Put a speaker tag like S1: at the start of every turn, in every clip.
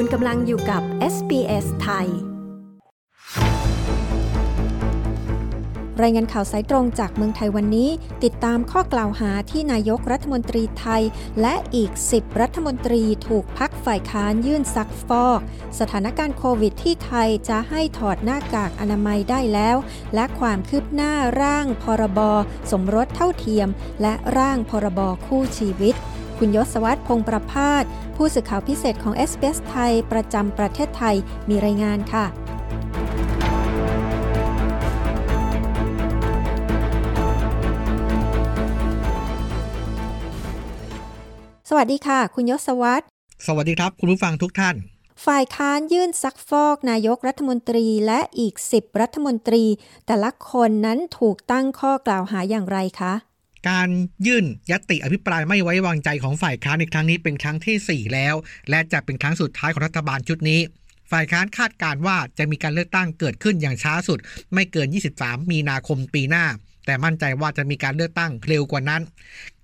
S1: คุณกำลังอยู่กับ SBS ไทย รายงานข่าวสายตรงจากเมืองไทยวันนี้ ติดตามข้อกล่าวหาที่นายกรัฐมนตรีไทย และอีก 10 รัฐมนตรีถูกพักฝ่ายค้านยื่นซักฟอก สถานการณ์โควิดที่ไทยจะให้ถอดหน้ากากอนามัยได้แล้ว และความคืบหน้าร่างพรบ สมรสเท่าเทียม และร่างพรบคู่ชีวิต คุณยศวัตรพงประพาสผู้สื่อข่าวพิเศษของ s อ s ไทย ประจำประเทศไทยมีรายงานค่ะสวัสดีค่ะ คุณยศวัตร
S2: สวัสดีครับ คุณผู้ฟังทุกท่าน
S1: ฝ่ายค้านยื่นซักฟอกนายกรัฐมนตรีและอีก 10 รัฐมนตรี แต่ละคนนั้นถูกตั้งข้อกล่าวหาอย่างไรคะ
S2: การยื่นยติอภิปรายไม่ไว้วางใจของฝ่ายค้านในครั้งนี้เป็นครั้งที่ 4 แล้ว และจะเป็นครั้งสุดท้ายของรัฐบาลชุดนี้ ฝ่ายค้านคาดการว่าจะมีการเลือกตั้งเกิดขึ้นอย่างช้าสุด ไม่เกิน 23 มีนาคมปีหน้า แต่มั่นใจว่าจะมีการเลือกตั้งเร็วกว่านั้น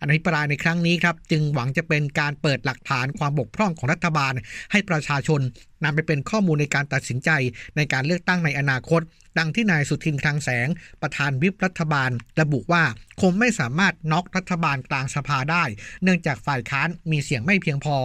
S2: อภิปรายในครั้งนี้ครับจึงหวังจะเป็นการเปิดหลักฐานความบกพร่องของรัฐบาล ให้ประชาชนนำไปเป็นข้อมูลในการตัดสินใจในการเลือกตั้งในอนาคต ดังที่นายสุทินคลังแสง ประธานวิปรัฐบาล ระบุว่าคงไม่สามารถน็อกรัฐบาลกลางสภาได้ เนื่องจากฝ่ายค้านมีเสียงไม่เพียงพอ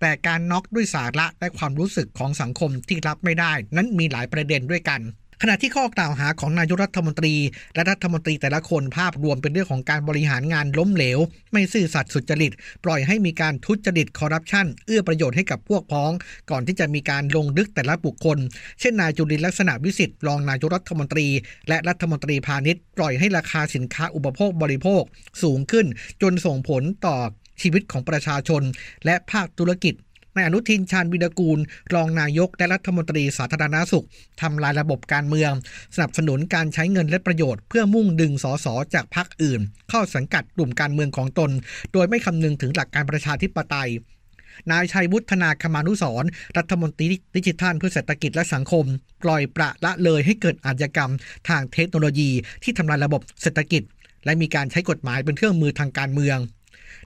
S2: แต่การน็อกด้วยสาระและความรู้สึกของสังคมที่รับไม่ได้ นั้นมีหลายประเด็นด้วยกัน ขณะที่ข้อกล่าวหาของนายกรัฐมนตรี และรัฐมนตรีแต่ละคนภาพรวมเป็นเรื่องของการบริหารงานล้มเหลว ไม่ซื่อสัตย์สุจริต ปล่อยให้มีการทุจริตคอร์รัปชันเอื้อประโยชน์ให้กับพวกพ้อง ก่อนที่จะมีการลงลึกแต่ละบุคคล เช่นนายจุลินลักษณะวิสิทธิ์รองนายกรัฐมนตรี และรัฐมนตรีพาณิชย์ปล่อยให้ราคาสินค้าอุปโภคบริโภค สูงขึ้น จนส่งผลต่อชีวิตของประชาชน และภาคธุรกิจ นายอนุทินชาญวิรกูล รองนายกและรัฐมนตรีสาธารณาสุขทำลายระบบการเมือง สนับสนุนการใช้เงินและประโยชน์ เพื่อมุ่งดึงสสจากพรรคอื่น เข้าสังกัดกลุ่มการเมืองของตน โดยไม่คำนึงถึงหลักการประชาธิปไตยนายชัยวุฒนาคมานุสรรัฐมนตรีดิจิทัลเพื่อเศรษฐกิจและสังคม ปล่อยประละเลยให้เกิดอาชญากรรม ทางเทคโนโลยีที่ทำลายระบบเศรษฐกิจ และมีการใช้กฎหมายเป็นเครื่องมือทางการเมือง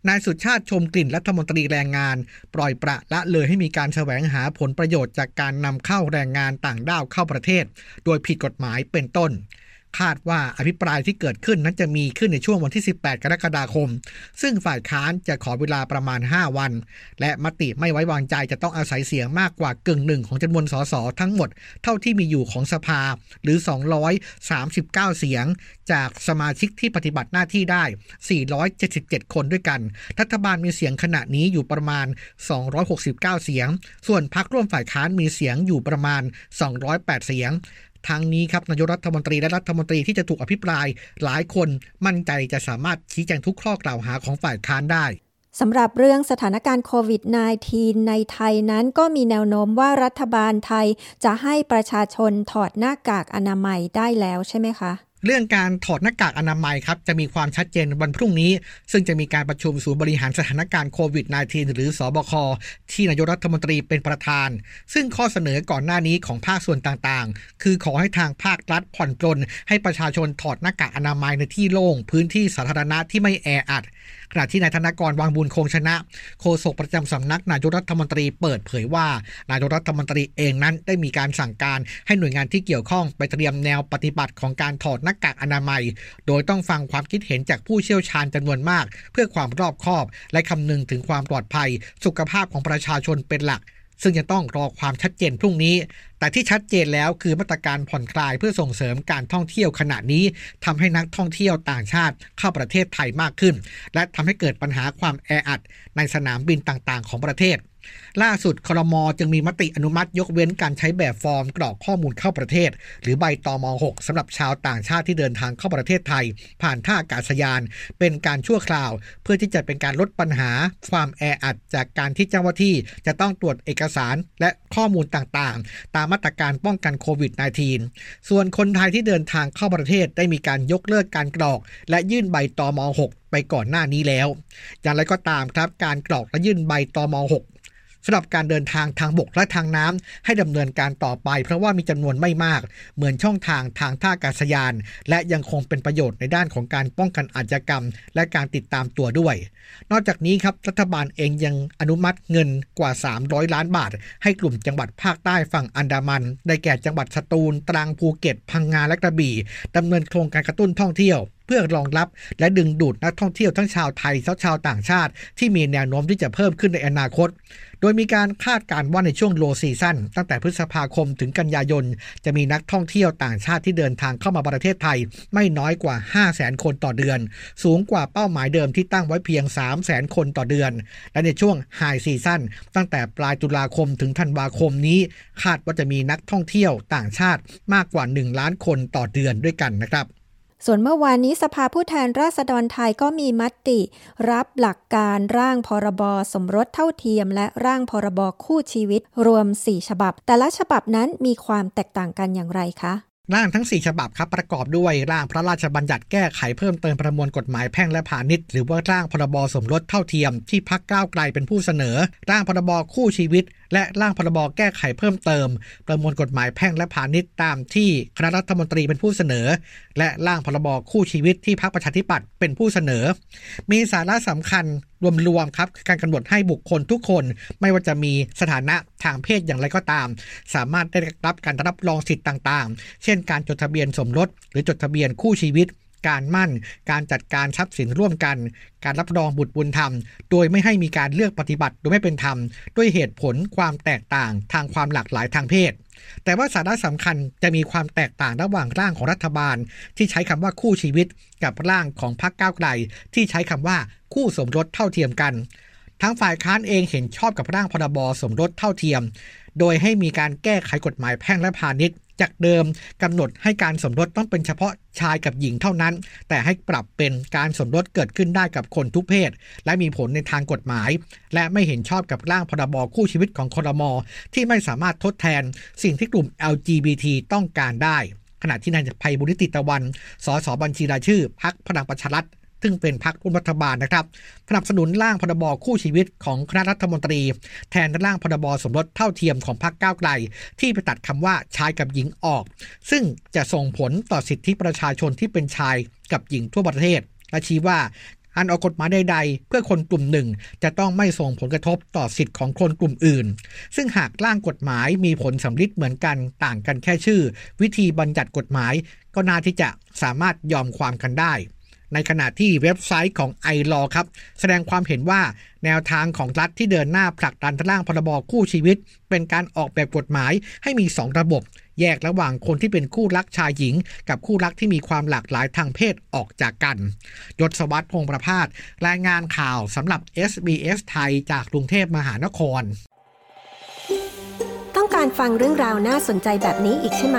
S2: นายสุชาติชมกลิ่นรัฐมนตรีแรงงาน ปล่อยประละเลยให้มีการแสวงหาผลประโยชน์จากการนำเข้าแรงงานต่างด้าวเข้าประเทศ โดยผิดกฎหมายเป็นต้น คาดว่าอภิปรายที่เกิดขึ้นนั้นจะมีขึ้นในช่วงวันที่ 18 กรกฎาคม ซึ่งฝ่ายค้านจะขอเวลาประมาณ 5 วัน และมติไม่ไว้วางใจจะต้องอาศัยเสียงมากกว่ากึ่งหนึ่งของจำนวนสสทั้งหมด เท่าที่มีอยู่ของสภาหรือ 239 เสียง จากสมาชิกที่ปฏิบัติหน้าที่ได้ 477 คนด้วยกัน รัฐบาลมีเสียงขณะนี้อยู่ประมาณ 269 เสียง ส่วนพรรคร่วมฝ่ายค้านมีเสียงอยู่ประมาณ 208 เสียง ทางนี้ครับนายกรัฐมนตรีและรัฐมนตรีที่จะถูกอภิปราย หลายคนมั่นใจจะสามารถชี้แจงทุกข้อกล่าวหาของฝ่ายค้านได้
S1: สำหรับเรื่องสถานการณ์โควิด -19 ในไทยนั้นก็มีแนวโน้มว่ารัฐบาลไทยจะให้ประชาชนถอดหน้ากากอนามัยได้แล้วใช่ไหมคะ
S2: เรื่องการถอดหน้ากากอนามัยครับจะมีความชัดเจนวันพรุ่งนี้ ซึ่งจะมีการประชุมศูนย์บริหารสถานการณ์โควิด -19 หรือสอบคที่นายกรัฐมนตรีเป็นประธาน ซึ่งข้อเสนอก่อนหน้านี้ของภาคส่วนต่างๆ คือขอให้ทางภาครัฐผ่อนปลน ให้ประชาชนถอดหน้ากากอนามัยในที่โล่ง พื้นที่สาธารณะที่ไม่แออัดขณะที่นายธนกรวางบุญคงชนะ โฆษกประจำสำนักนายกรัฐมนตรีเปิดเผยว่านายกรัฐมนตรีเองนั้นได้มีการสั่งการให้หน่วยงานที่เกี่ยวข้องไปเตรียมแนวปฏิบัติของการถอดหน้ากากอนามัย โดยต้องฟังความคิดเห็นจากผู้เชี่ยวชาญจำนวนมาก เพื่อความรอบคอบ และคำนึงถึงความปลอดภัย สุขภาพของประชาชนเป็นหลักซึ่งจะต้องรอความชัดเจนพรุ่งนี้ แต่ที่ชัดเจนแล้วคือมาตรการผ่อนคลายเพื่อส่งเสริมการท่องเที่ยวขณะนี้ทำให้นักท่องเที่ยวต่างชาติเข้าประเทศไทยมากขึ้น และทำให้เกิดปัญหาความแออัดในสนามบินต่างๆ ของประเทศ ล่าสุดครมจึงมีมติอนุมัติยกเว้นการใช้แบบฟอร์มกรอกข้อมูลเข้าประเทศ หรือใบตอม6สำหรับชาวต่างชาติที่เดินทางเข้าประเทศไทย ผ่านท่าอากาศยาน เป็นการชั่วคราว เพื่อที่จะเป็นการลดปัญหา ความแออัดจากการที่เจ้าหน้าที่จะต้องตรวจเอกสารและข้อมูลต่างๆ ตามมาตรการป้องกันโควิด -19 ส่วนคนไทยที่เดินทางเข้าประเทศได้มีการยกเลิกการกรอก และยื่นใบตอม6ไปก่อนหน้านี้แล้ว อย่างไรก็ตามครับ การกรอกและยื่นใบตอม6 สำหรับการเดินทางทางบกและทางน้ำให้ดำเนินการต่อไป เพราะว่ามีจำนวนไม่มาก เหมือนช่องทางทางท่าอากาศยาน และยังคงเป็นประโยชน์ในด้านของการป้องกันอาชญากรรม และการติดตามตัวด้วย นอกจากนี้ครับรัฐบาลเองยังอนุมัติเงินกว่า 300 ล้านบาท ให้กลุ่มจังหวัดภาคใต้ฝั่งอันดามัน ได้แก่จังหวัดสตูล ตรังภูเก็ต พังงาและกระบี่ดำเนินโครงการกระตุ้นท่องเที่ยว เพื่อรองรับ และดึงดูดนักท่องเที่ยวทั้งชาวไทยและชาวต่างชาติ ที่มีแนวโน้มที่จะเพิ่มขึ้นในอนาคต โดยมีการคาดการณ์ว่าในช่วง low season ตั้งแต่พฤษภาคมถึงกันยายน จะมีนักท่องเที่ยวต่างชาติที่เดินทางเข้ามาประเทศไทย ไม่น้อยกว่า 5 0 0 0 0 0 คนต่อเดือน สูงกว่าเป้าหมายเดิมที่ตั้งไว้เพียง 3 0 0 0 0 0 คนต่อเดือน และในช่วงไฮซีซั่นตั้งแต่ปลายตุลาคมถึงธันวาคมนี้ คาดว่าจะมีนักท่องเที่ยวต่างชาติมากกว่า 1 ล้านคนต่อเดือนด้วยกันนะครับ
S1: ส่วนเมื่อวานนี้สภาผู้แทนราษฎรไทยก็มีมติ รับหลักการร่างพรบสมรสเท่าเทียม และร่างพรบคู่ชีวิต รวม 4 ฉบับ แต่ละฉบับนั้นมีความแตกต่างกันอย่างไรคะ
S2: ร่างทั้ง 4 ฉบับครับประกอบด้วยร่างพระราชบัญญัติแก้ไขเพิ่มเติมประมวลกฎหมายแพ่งและพาณิชย์หรือว่าร่างพรบสมรสเท่าเทียมที่พักก้าวไกลเป็นผู้เสนอ ร่างพรบคู่ชีวิต และร่างพรบแก้ไขเพิ่มเติม ประมวลกฎหมายแพ่งและพาณิชย์ตามที่คณะรัฐมนตรีเป็นผู้เสนอ และร่างพรบคู่ชีวิตที่พักประชาธิปัตย์เป็นผู้เสนอ มีสาระสำคัญ รวมๆครับการกำหนดให้บุคคลทุกคน ไม่ว่าจะมีสถานะทางเพศอย่างไรก็ตาม สามารถได้รับการรับรองสิทธิ์ต่างๆ เช่น การจดทะเบียนสมรส หรือจดทะเบียนคู่ชีวิต การมั่น การจัดการทรัพย์สินร่วมกัน การรับรองบุตรบุญธรรม โดยไม่ให้มีการเลือกปฏิบัติโดยไม่เป็นธรรม ด้วยเหตุผลความแตกต่างทางความหลากหลายทางเพศ แต่ว่าสาระสำคัญจะมีความแตกต่างระหว่างร่างของรัฐบาล ที่ใช้คำว่าคู่ชีวิต กับร่างของพรรคก้าวไกล ที่ใช้คำว่าคู่สมรสเท่าเทียมกันทั้งฝ่ายค้านเองเห็นชอบกับร่างพรบสมรสเท่าเทียม โดยให้มีการแก้ไขกฎหมายแพ่งและพาณิชย์ จากเดิมกำหนดให้การสมรสต้องเป็นเฉพาะชายกับหญิงเท่านั้น แต่ให้ปรับเป็นการสมรสเกิดขึ้นได้กับคนทุกเพศ และมีผลในทางกฎหมาย และไม่เห็นชอบกับร่างพรบคู่ชีวิตของคอรมอที่ไม่สามารถทดแทน สิ่งที่กลุ่ม LGBT ต้องการได้ขณะที่นายภัยบุญนิติตะวัน สสบัญชีรายชื่อพักพลังประชารัฐ ซึ่งเป็นพรรคร่วมรัฐบาลนะครับสนับสนุนร่างพรบคู่ชีวิตของคณะรัฐมนตรี แทนร่างพรบสมรสเท่าเทียมของพรรคก้าวไกล ที่ไปตัดคำว่าชายกับหญิงออก ซึ่งจะส่งผลต่อสิทธิประชาชนที่เป็นชายกับหญิงทั่วประเทศและชี้ว่าการออกกฎหมายใดๆ เพื่อคนกลุ่มหนึ่ง จะต้องไม่ส่งผลกระทบต่อสิทธิของคนกลุ่มอื่น ซึ่งหากร่างกฎหมายมีผลสำลิดเหมือนกันต่างกันแค่ชื่อ วิธีบัญญัติกฎหมายก็น่าที่จะสามารถยอมความกันได้ ในขณะที่เว็บไซต์ของไอรอครับ แสดงความเห็นว่าแนวทางของรัฐที่เดินหน้าผลักดันร่างพรบคู่ชีวิต เป็นการออกแบบกฎหมายให้มี 2 ระบบ แยกระหว่างคนที่เป็นคู่รักชายหญิง กับคู่รักที่มีความหลากหลายทางเพศออกจากกันยศวัสดิ์พงประพาสรายงานข่าวสำหรับ SBS ไทยจากกรุงเทพมหานคร
S1: ต้องการฟังเรื่องราวน่าสนใจแบบนี้อีกใช่ไหม